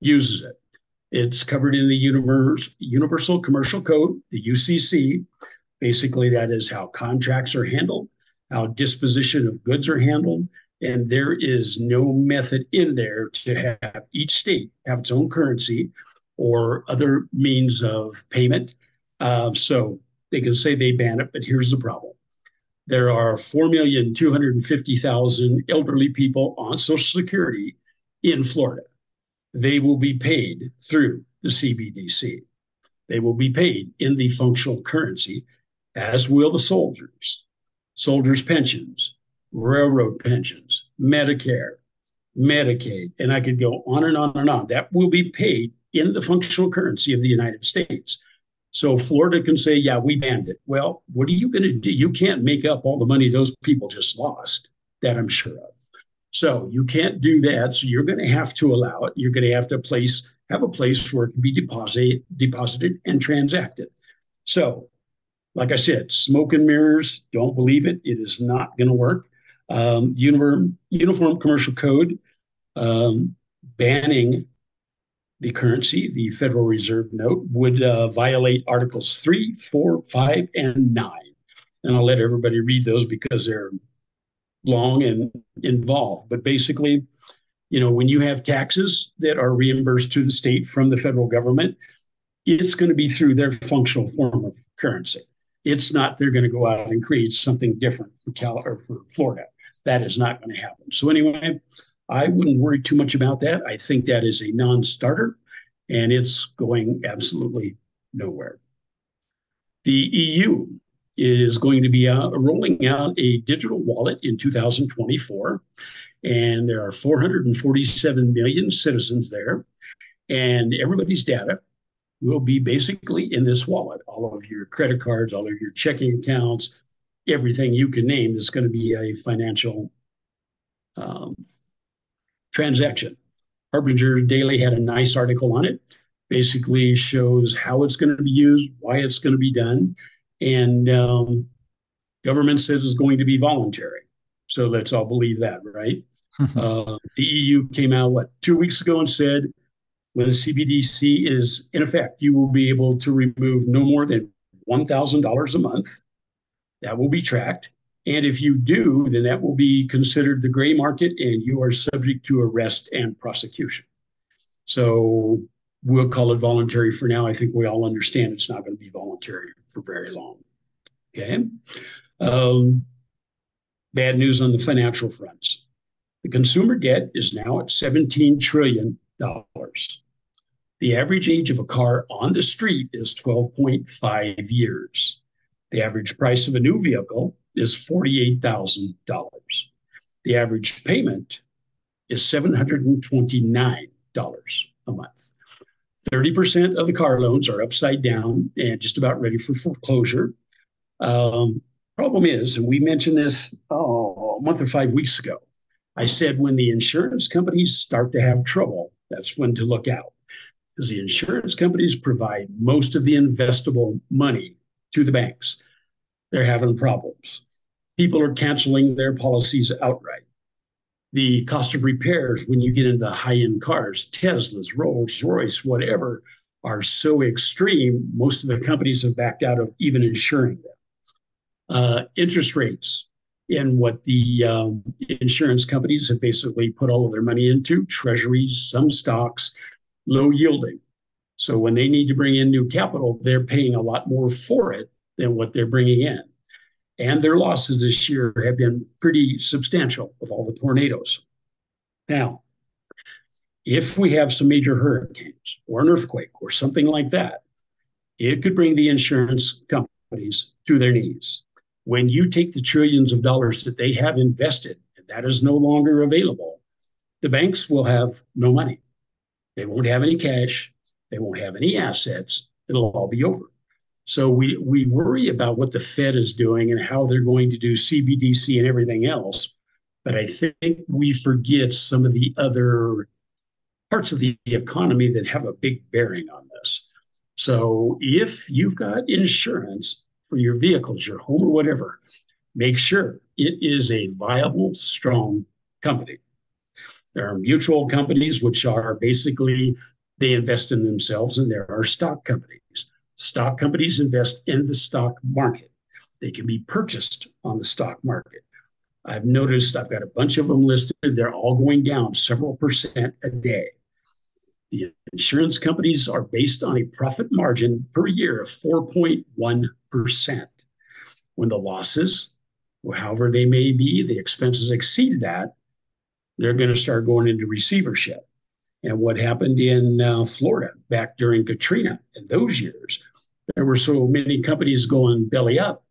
uses it. It's covered in the universe, Universal Commercial Code, the UCC. Basically, that is how contracts are handled, how disposition of goods are handled. And there is no method in there to have each state have its own currency or other means of payment. Uh, so they can say they ban it, but here's the problem there are 4,250,000 elderly people on Social Security in Florida. they will be paid through the CBDC. They will be paid in the functional currency, as will the soldiers, soldiers' pensions, railroad pensions, Medicare, Medicaid, and I could go on and on and on. That will be paid in the functional currency of the United States. So Florida can say, yeah, we banned it. Well, what are you going to do? You can't make up all the money those people just lost, that I'm sure of. So you can't do that. So you're going to have to allow it. You're going to have to place have a place where it can be deposited, deposited and transacted. So, like I said, smoke and mirrors. Don't believe it. It is not going to work. Um, uniform, uniform Commercial Code um, banning the currency, the Federal Reserve note, would uh, violate Articles 3, 4, 5, and 9. And I'll let everybody read those because they're long and involved. But basically, you know, when you have taxes that are reimbursed to the state from the federal government, it's going to be through their functional form of currency. It's not they're going to go out and create something different for Cal or for Florida. That is not going to happen. So anyway, I wouldn't worry too much about that. I think that is a non-starter, and it's going absolutely nowhere. The EU is going to be uh, rolling out a digital wallet in 2024. And there are 447 million citizens there. And everybody's data will be basically in this wallet. All of your credit cards, all of your checking accounts, everything you can name is going to be a financial um, transaction. Harbinger Daily had a nice article on it. Basically shows how it's going to be used, why it's going to be done, and um, government says it's going to be voluntary. So let's all believe that, right? uh, the EU came out what two weeks ago and said when the CBDC is in effect, you will be able to remove no more than one thousand dollars a month. That will be tracked. And if you do, then that will be considered the gray market and you are subject to arrest and prosecution. So we'll call it voluntary for now. I think we all understand it's not going to be voluntary for very long. Okay. Um, bad news on the financial fronts. The consumer debt is now at $17 trillion. The average age of a car on the street is 12.5 years. The average price of a new vehicle is $48,000. The average payment is $729 a month. 30% of the car loans are upside down and just about ready for foreclosure. Um, problem is, and we mentioned this oh, a month or five weeks ago, I said when the insurance companies start to have trouble, that's when to look out. Because the insurance companies provide most of the investable money to the banks. They're having problems people are canceling their policies outright. The cost of repairs when you get into high end cars, Teslas, Rolls Royce, whatever, are so extreme, most of the companies have backed out of even insuring them. Uh, interest rates and what the um, insurance companies have basically put all of their money into treasuries, some stocks, low yielding. So when they need to bring in new capital, they're paying a lot more for it than what they're bringing in and their losses this year have been pretty substantial with all the tornadoes. Now, if we have some major hurricanes or an earthquake or something like that, it could bring the insurance companies to their knees. When you take the trillions of dollars that they have invested and that is no longer available, the banks will have no money. They won't have any cash, they won't have any assets. It'll all be over. So we we worry about what the Fed is doing and how they're going to do CBDC and everything else, but I think we forget some of the other parts of the economy that have a big bearing on this. So if you've got insurance for your vehicles, your home or whatever, make sure it is a viable, strong company. There are mutual companies which are basically they invest in themselves, and there are stock companies. Stock companies invest in the stock market. They can be purchased on the stock market. I've noticed I've got a bunch of them listed. They're all going down several percent a day. The insurance companies are based on a profit margin per year of 4.1%. When the losses, however they may be, the expenses exceed that, they're going to start going into receivership. And what happened in uh, Florida back during Katrina in those years. There were so many companies going belly up.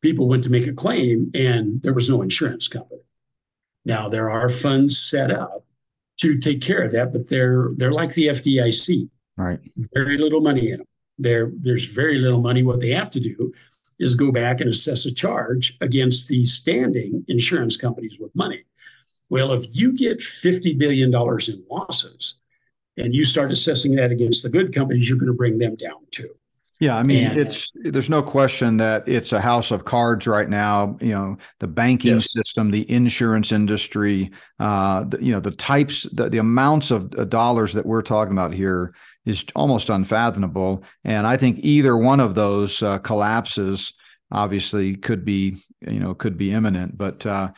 People went to make a claim, and there was no insurance company. Now there are funds set up to take care of that, but they're they're like the FDIC. Right. Very little money in them. There, there's very little money. What they have to do is go back and assess a charge against the standing insurance companies with money. Well, if you get $50 billion in losses and you start assessing that against the good companies, you're going to bring them down too. Yeah, I mean, and, it's there's no question that it's a house of cards right now. You know, the banking yes. system, the insurance industry, uh, the, you know, the types, the, the amounts of uh, dollars that we're talking about here is almost unfathomable. And I think either one of those uh, collapses, obviously, could be you know could be imminent. But uh,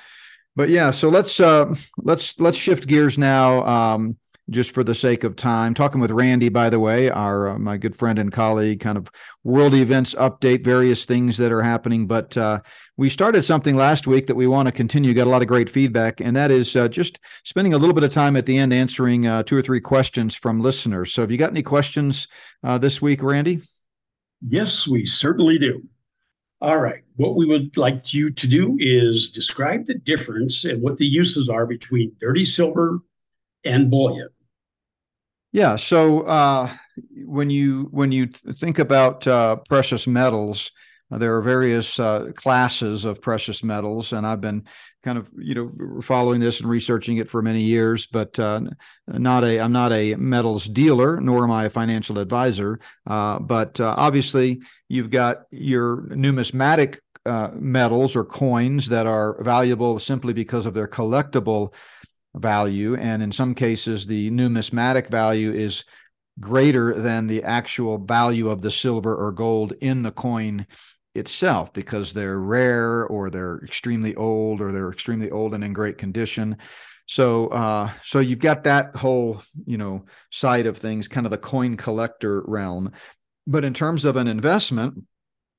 but yeah, so let's uh, let's let's shift gears now. Um, just for the sake of time. Talking with Randy, by the way, our uh, my good friend and colleague, kind of world events update, various things that are happening. But uh, we started something last week that we want to continue. Got a lot of great feedback, and that is uh, just spending a little bit of time at the end answering uh, two or three questions from listeners. So, have you got any questions uh, this week, Randy? Yes, we certainly do. All right. What we would like you to do is describe the difference and what the uses are between dirty silver and bullion. Yeah. So uh, when you when you think about uh, precious metals, there are various uh, classes of precious metals, and I've been kind of you know following this and researching it for many years. But uh, not a I'm not a metals dealer, nor am I a financial advisor. Uh, but obviously, you've got your numismatic metals or coins that are valuable simply because of their collectible value. And in some cases, the numismatic value is greater than the actual value of the silver or gold in the coin itself because they're rare or they're extremely old or they're extremely old and in great condition. So, uh, so you've got that whole, you know, side of things, kind of the coin collector realm. But in terms of an investment,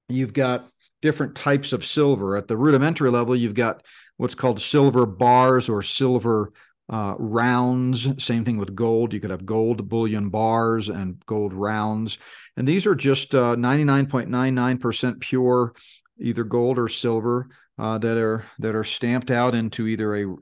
you've got different types of silver. At the rudimentary level, you've got what's called silver bars or silver uh, rounds. Same thing with gold. You could have gold bullion bars and gold rounds. And these are just uh, 99.99% pure, either gold or silver, uh, that are that are stamped out into either a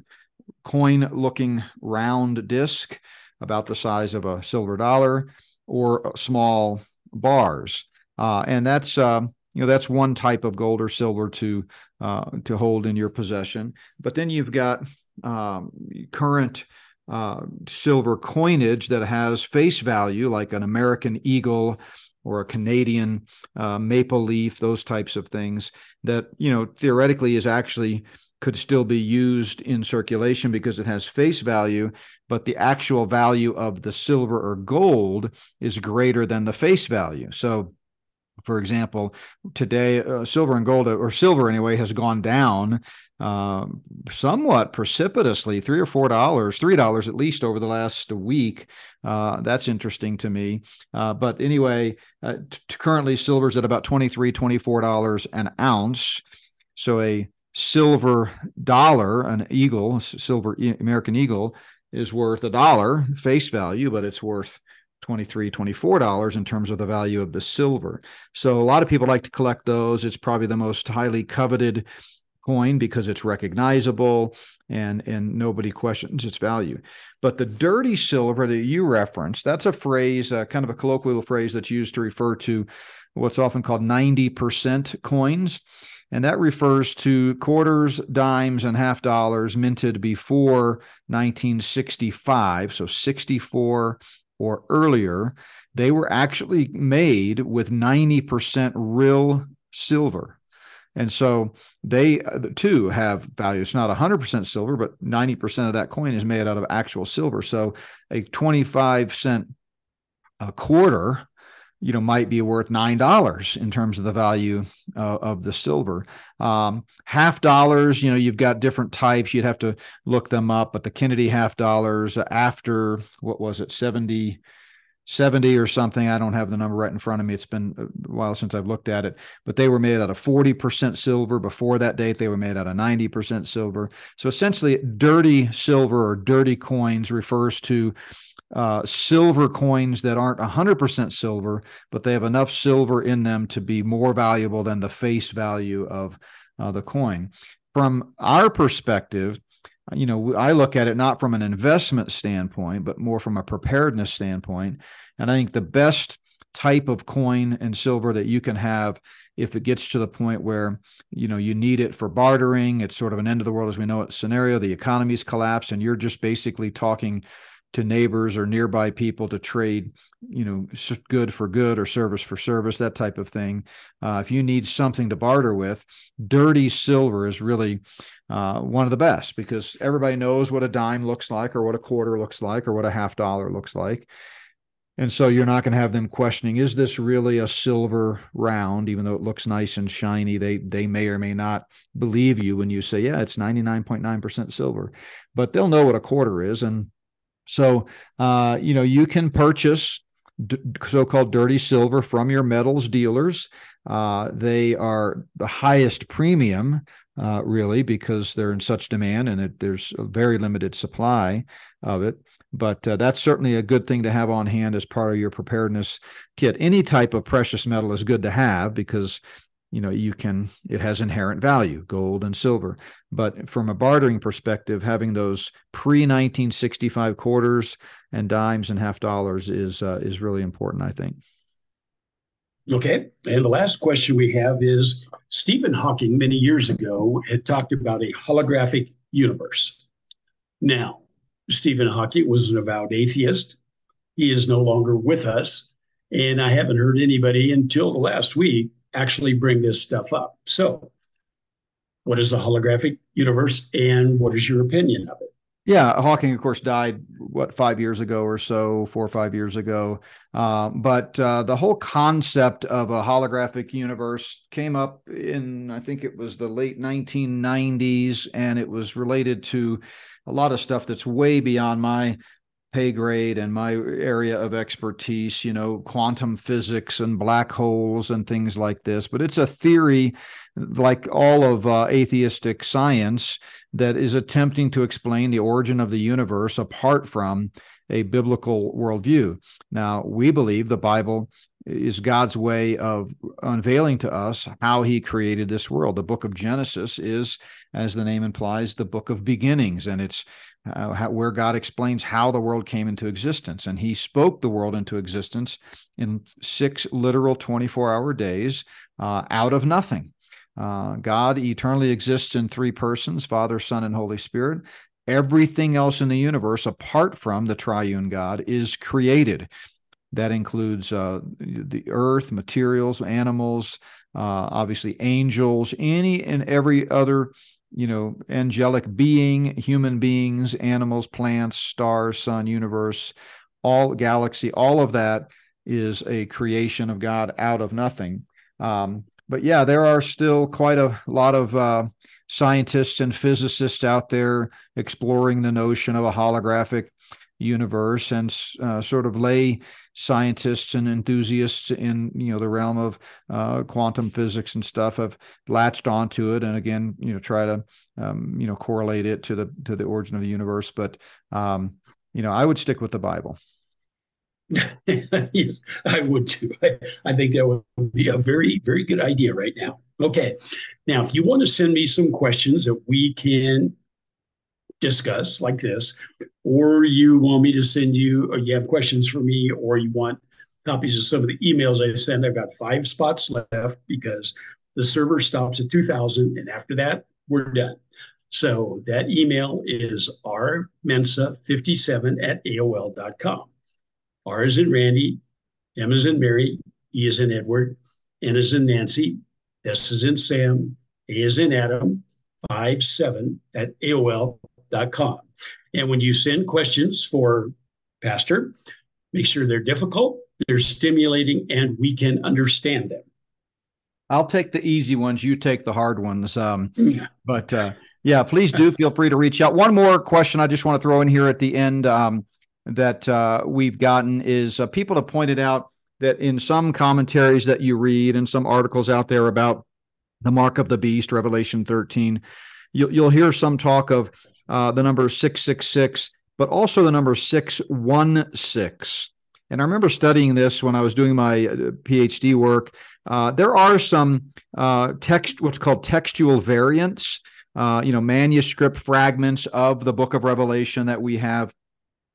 coin-looking round disc about the size of a silver dollar or small bars. Uh, and that's uh, you know that's one type of gold or silver to uh, to hold in your possession. But then you've got um, current uh, silver coinage that has face value, like an American eagle or a Canadian uh, maple leaf, those types of things that you know theoretically is actually could still be used in circulation because it has face value, but the actual value of the silver or gold is greater than the face value. So for example, today uh, silver and gold, or silver anyway, has gone down uh, somewhat precipitously, three or four dollars, three dollars at least over the last week. Uh, that's interesting to me. Uh, but anyway, uh, t- currently silver's at about 23 $24 an ounce. So a silver dollar, an eagle, silver American eagle, is worth a dollar face value, but it's worth 23 $24 in terms of the value of the silver. So a lot of people like to collect those. It's probably the most highly coveted coin because it's recognizable and and nobody questions its value. But the dirty silver that you reference, that's a phrase, uh, kind of a colloquial phrase that's used to refer to what's often called 90% coins. And that refers to quarters, dimes, and half dollars minted before 1965. So 64 or earlier, they were actually made with 90% real silver. And so they uh, too have value. It's not 100% silver, but 90% of that coin is made out of actual silver. So a 25 cent a quarter, you know, might be worth nine dollars in terms of the value uh, of the silver. Um, half dollars, you know, you've got different types. You'd have to look them up, but the Kennedy half dollars after what was it, 70- 70 or something. I don't have the number right in front of me. It's been a while since I've looked at it, but they were made out of 40% silver. Before that date, they were made out of 90% silver. So essentially, dirty silver or dirty coins refers to uh, silver coins that aren't 100% silver, but they have enough silver in them to be more valuable than the face value of uh, the coin. From our perspective, you know, I look at it not from an investment standpoint, but more from a preparedness standpoint. And I think the best type of coin and silver that you can have if it gets to the point where you know you need it for bartering it's sort of an end of the world as we know it scenario the economy's collapsed and you're just basically talking to neighbors or nearby people to trade you know good for good or service for service that type of thing. Uh, if you need something to barter with dirty silver is really uh, one of the best because everybody knows what a dime looks like or what a quarter looks like or what a half dollar looks like. And so you're not going to have them questioning is this really a silver round? Even though it looks nice and shiny they they may or may not believe you when you say yeah it's 99.9% silver. But they'll know what a quarter is and so, uh, you know, you can purchase d- so-called dirty silver from your metals dealers. Uh, they are the highest premium, uh, really, because they're in such demand and it, there's a very limited supply of it. But uh, that's certainly a good thing to have on hand as part of your preparedness kit. Any type of precious metal is good to have because you know you can it has inherent value gold and silver. But from a bartering perspective having those pre 1965 quarters and dimes and half dollars is uh, is really important i think. Okay and the last question we have is stephen hawking many years ago had talked about a holographic universe. Now stephen hawking was an avowed atheist. He is no longer with us and i haven't heard anybody until the last week actually bring this stuff up. So, what is the holographic universe, and what is your opinion of it? Yeah, Hawking, of course, died what five years ago or so, four or five years ago. Uh, but uh, the whole concept of a holographic universe came up in, I think it was the late 1990s, and it was related to a lot of stuff that's way beyond my pay grade and my area of expertise, you know, quantum physics and black holes and things like this. But it's a theory, like all of uh, atheistic science, that is attempting to explain the origin of the universe apart from a biblical worldview. Now, we believe the Bible is God's way of unveiling to us how he created this world. The book of Genesis is, as the name implies, the book of beginnings, and it's uh, how, where God explains how the world came into existence. And he spoke the world into existence in six literal 24 hour days uh, out of nothing. Uh, God eternally exists in three persons Father, Son, and Holy Spirit. Everything else in the universe, apart from the triune God, is created. That includes uh, the earth, materials, animals, uh, obviously angels, any and every other you know, angelic being, human beings, animals, plants, stars, sun, universe, all galaxy, all of that is a creation of God out of nothing. Um, but yeah, there are still quite a lot of uh, scientists and physicists out there exploring the notion of a holographic universe and uh, sort of lay scientists and enthusiasts in you know the realm of uh, quantum physics and stuff have latched onto it and again you know try to um, you know correlate it to the to the origin of the universe but um, you know i would stick with the bible I would too. I, I, think that would be a very, very good idea right now. Okay. Now, if you want to send me some questions that we can discuss like this, or you want me to send you, or you have questions for me, or you want copies of some of the emails I send, I've got five spots left because the server stops at 2000. And after that, we're done. So that email is rmensa57 at AOL.com. R is in Randy, M is in Mary, E is in Edward, N is in Nancy, S is in Sam, A is in Adam, 5 7 at AOL com. And when you send questions for Pastor, make sure they're difficult, they're stimulating, and we can understand them. I'll take the easy ones. You take the hard ones. Um, yeah. But uh, yeah, please do feel free to reach out. One more question I just want to throw in here at the end um, that uh, we've gotten is uh, people have pointed out that in some commentaries that you read and some articles out there about the mark of the beast, Revelation 13, you'll, you'll hear some talk of uh, the number 666 but also the number 616. And I remember studying this when I was doing my uh, PhD work. Uh, there are some uh, text, what's called textual variants, uh, you know, manuscript fragments of the book of Revelation that we have,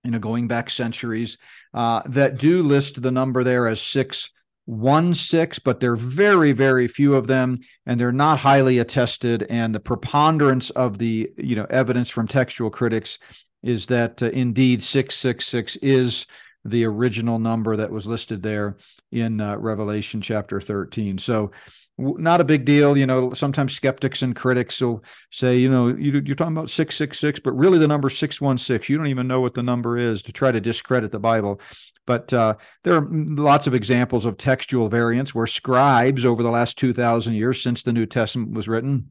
you know, going back centuries uh, that do list the number there as six one six, but there are very, very few of them, and they're not highly attested. And the preponderance of the you know evidence from textual critics is that uh, indeed six six six is the original number that was listed there in uh, Revelation chapter 13. So not a big deal. You know, sometimes skeptics and critics will say, you know, you, are talking about 666, but really the number 616. You don't even know what the number is to try to discredit the Bible. But uh, there are lots of examples of textual variants where scribes over the last 2,000 years since the New Testament was written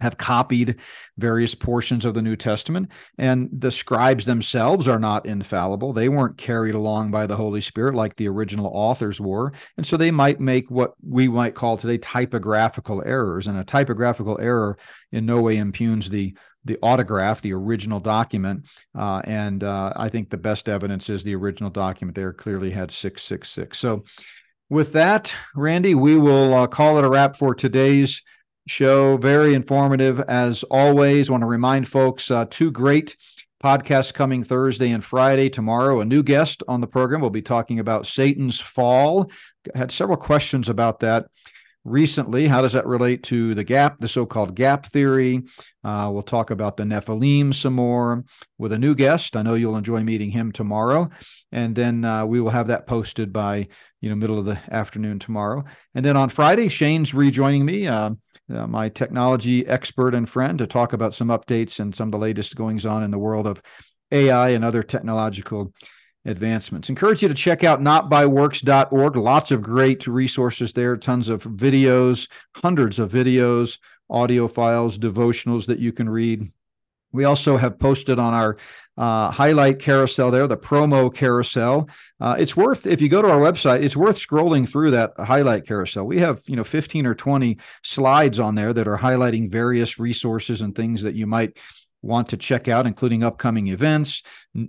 have copied various portions of the New Testament. And the scribes themselves are not infallible. They weren't carried along by the Holy Spirit like the original authors were. And so they might make what we might call today typographical errors. And a typographical error in no way impugns the the autograph, the original document. Uh, and uh, I think the best evidence is the original document there clearly had 666. So, with that, Randy, we will uh, call it a wrap for today's show. Very informative as always. Want to remind folks uh, two great podcasts coming Thursday and Friday. Tomorrow, a new guest on the program. We'll be talking about Satan's fall. had several questions about that recently. How does that relate to the gap, the so called gap theory? Uh, we'll talk about the Nephilim some more with a new guest. I know you'll enjoy meeting him tomorrow. And then uh, we will have that posted by you know middle of the afternoon tomorrow. And then on Friday, Shane's rejoining me. Uh, uh, my technology expert and friend, to talk about some updates and some of the latest goings on in the world of AI and other technological advancements. Encourage you to check out notbyworks.org. Lots of great resources there, tons of videos, hundreds of videos, audio files, devotionals that you can read. We also have posted on our uh, highlight carousel there, the promo carousel. Uh, it's worth if you go to our website, it's worth scrolling through that highlight carousel. We have you know 15 or 20 slides on there that are highlighting various resources and things that you might want to check out, including upcoming events,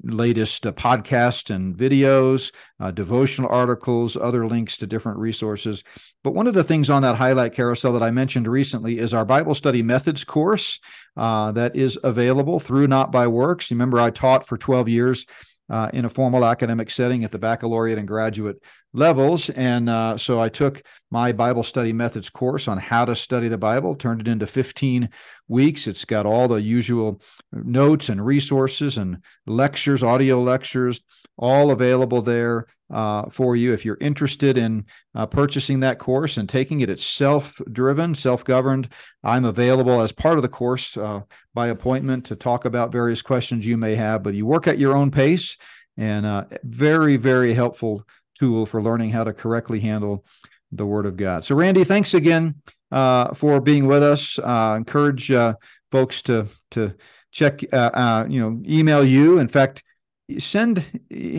latest uh, podcasts and videos, uh, devotional articles, other links to different resources. But one of the things on that highlight carousel that I mentioned recently is our Bible study methods course uh, that is available through Not by Works. Remember, I taught for 12 years uh, in a formal academic setting at the baccalaureate and graduate levels. And uh, so I took my Bible study methods course on how to study the Bible, turned it into 15 weeks. It's got all the usual notes and resources and lectures, audio lectures, all available there uh, for you. If you're interested in uh, purchasing that course and taking it, it's self driven, self governed. I'm available as part of the course uh, by appointment to talk about various questions you may have, but you work at your own pace and uh, very, very helpful tool for learning how to correctly handle the Word of God. So, Randy, thanks again uh, for being with us. Uh, encourage uh, folks to to check, uh, uh, you know, email you. In fact, send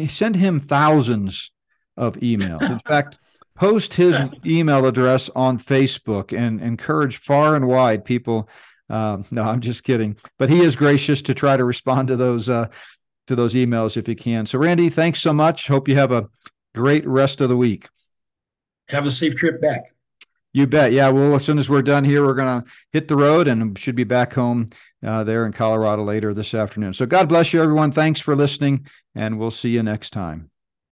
send him thousands of emails. In fact, post his email address on Facebook and encourage far and wide people. Uh, no, I'm just kidding. But he is gracious to try to respond to those uh, to those emails if he can. So, Randy, thanks so much. Hope you have a great rest of the week. Have a safe trip back. You bet. Yeah. Well, as soon as we're done here, we're going to hit the road and should be back home uh, there in Colorado later this afternoon. So God bless you, everyone. Thanks for listening, and we'll see you next time.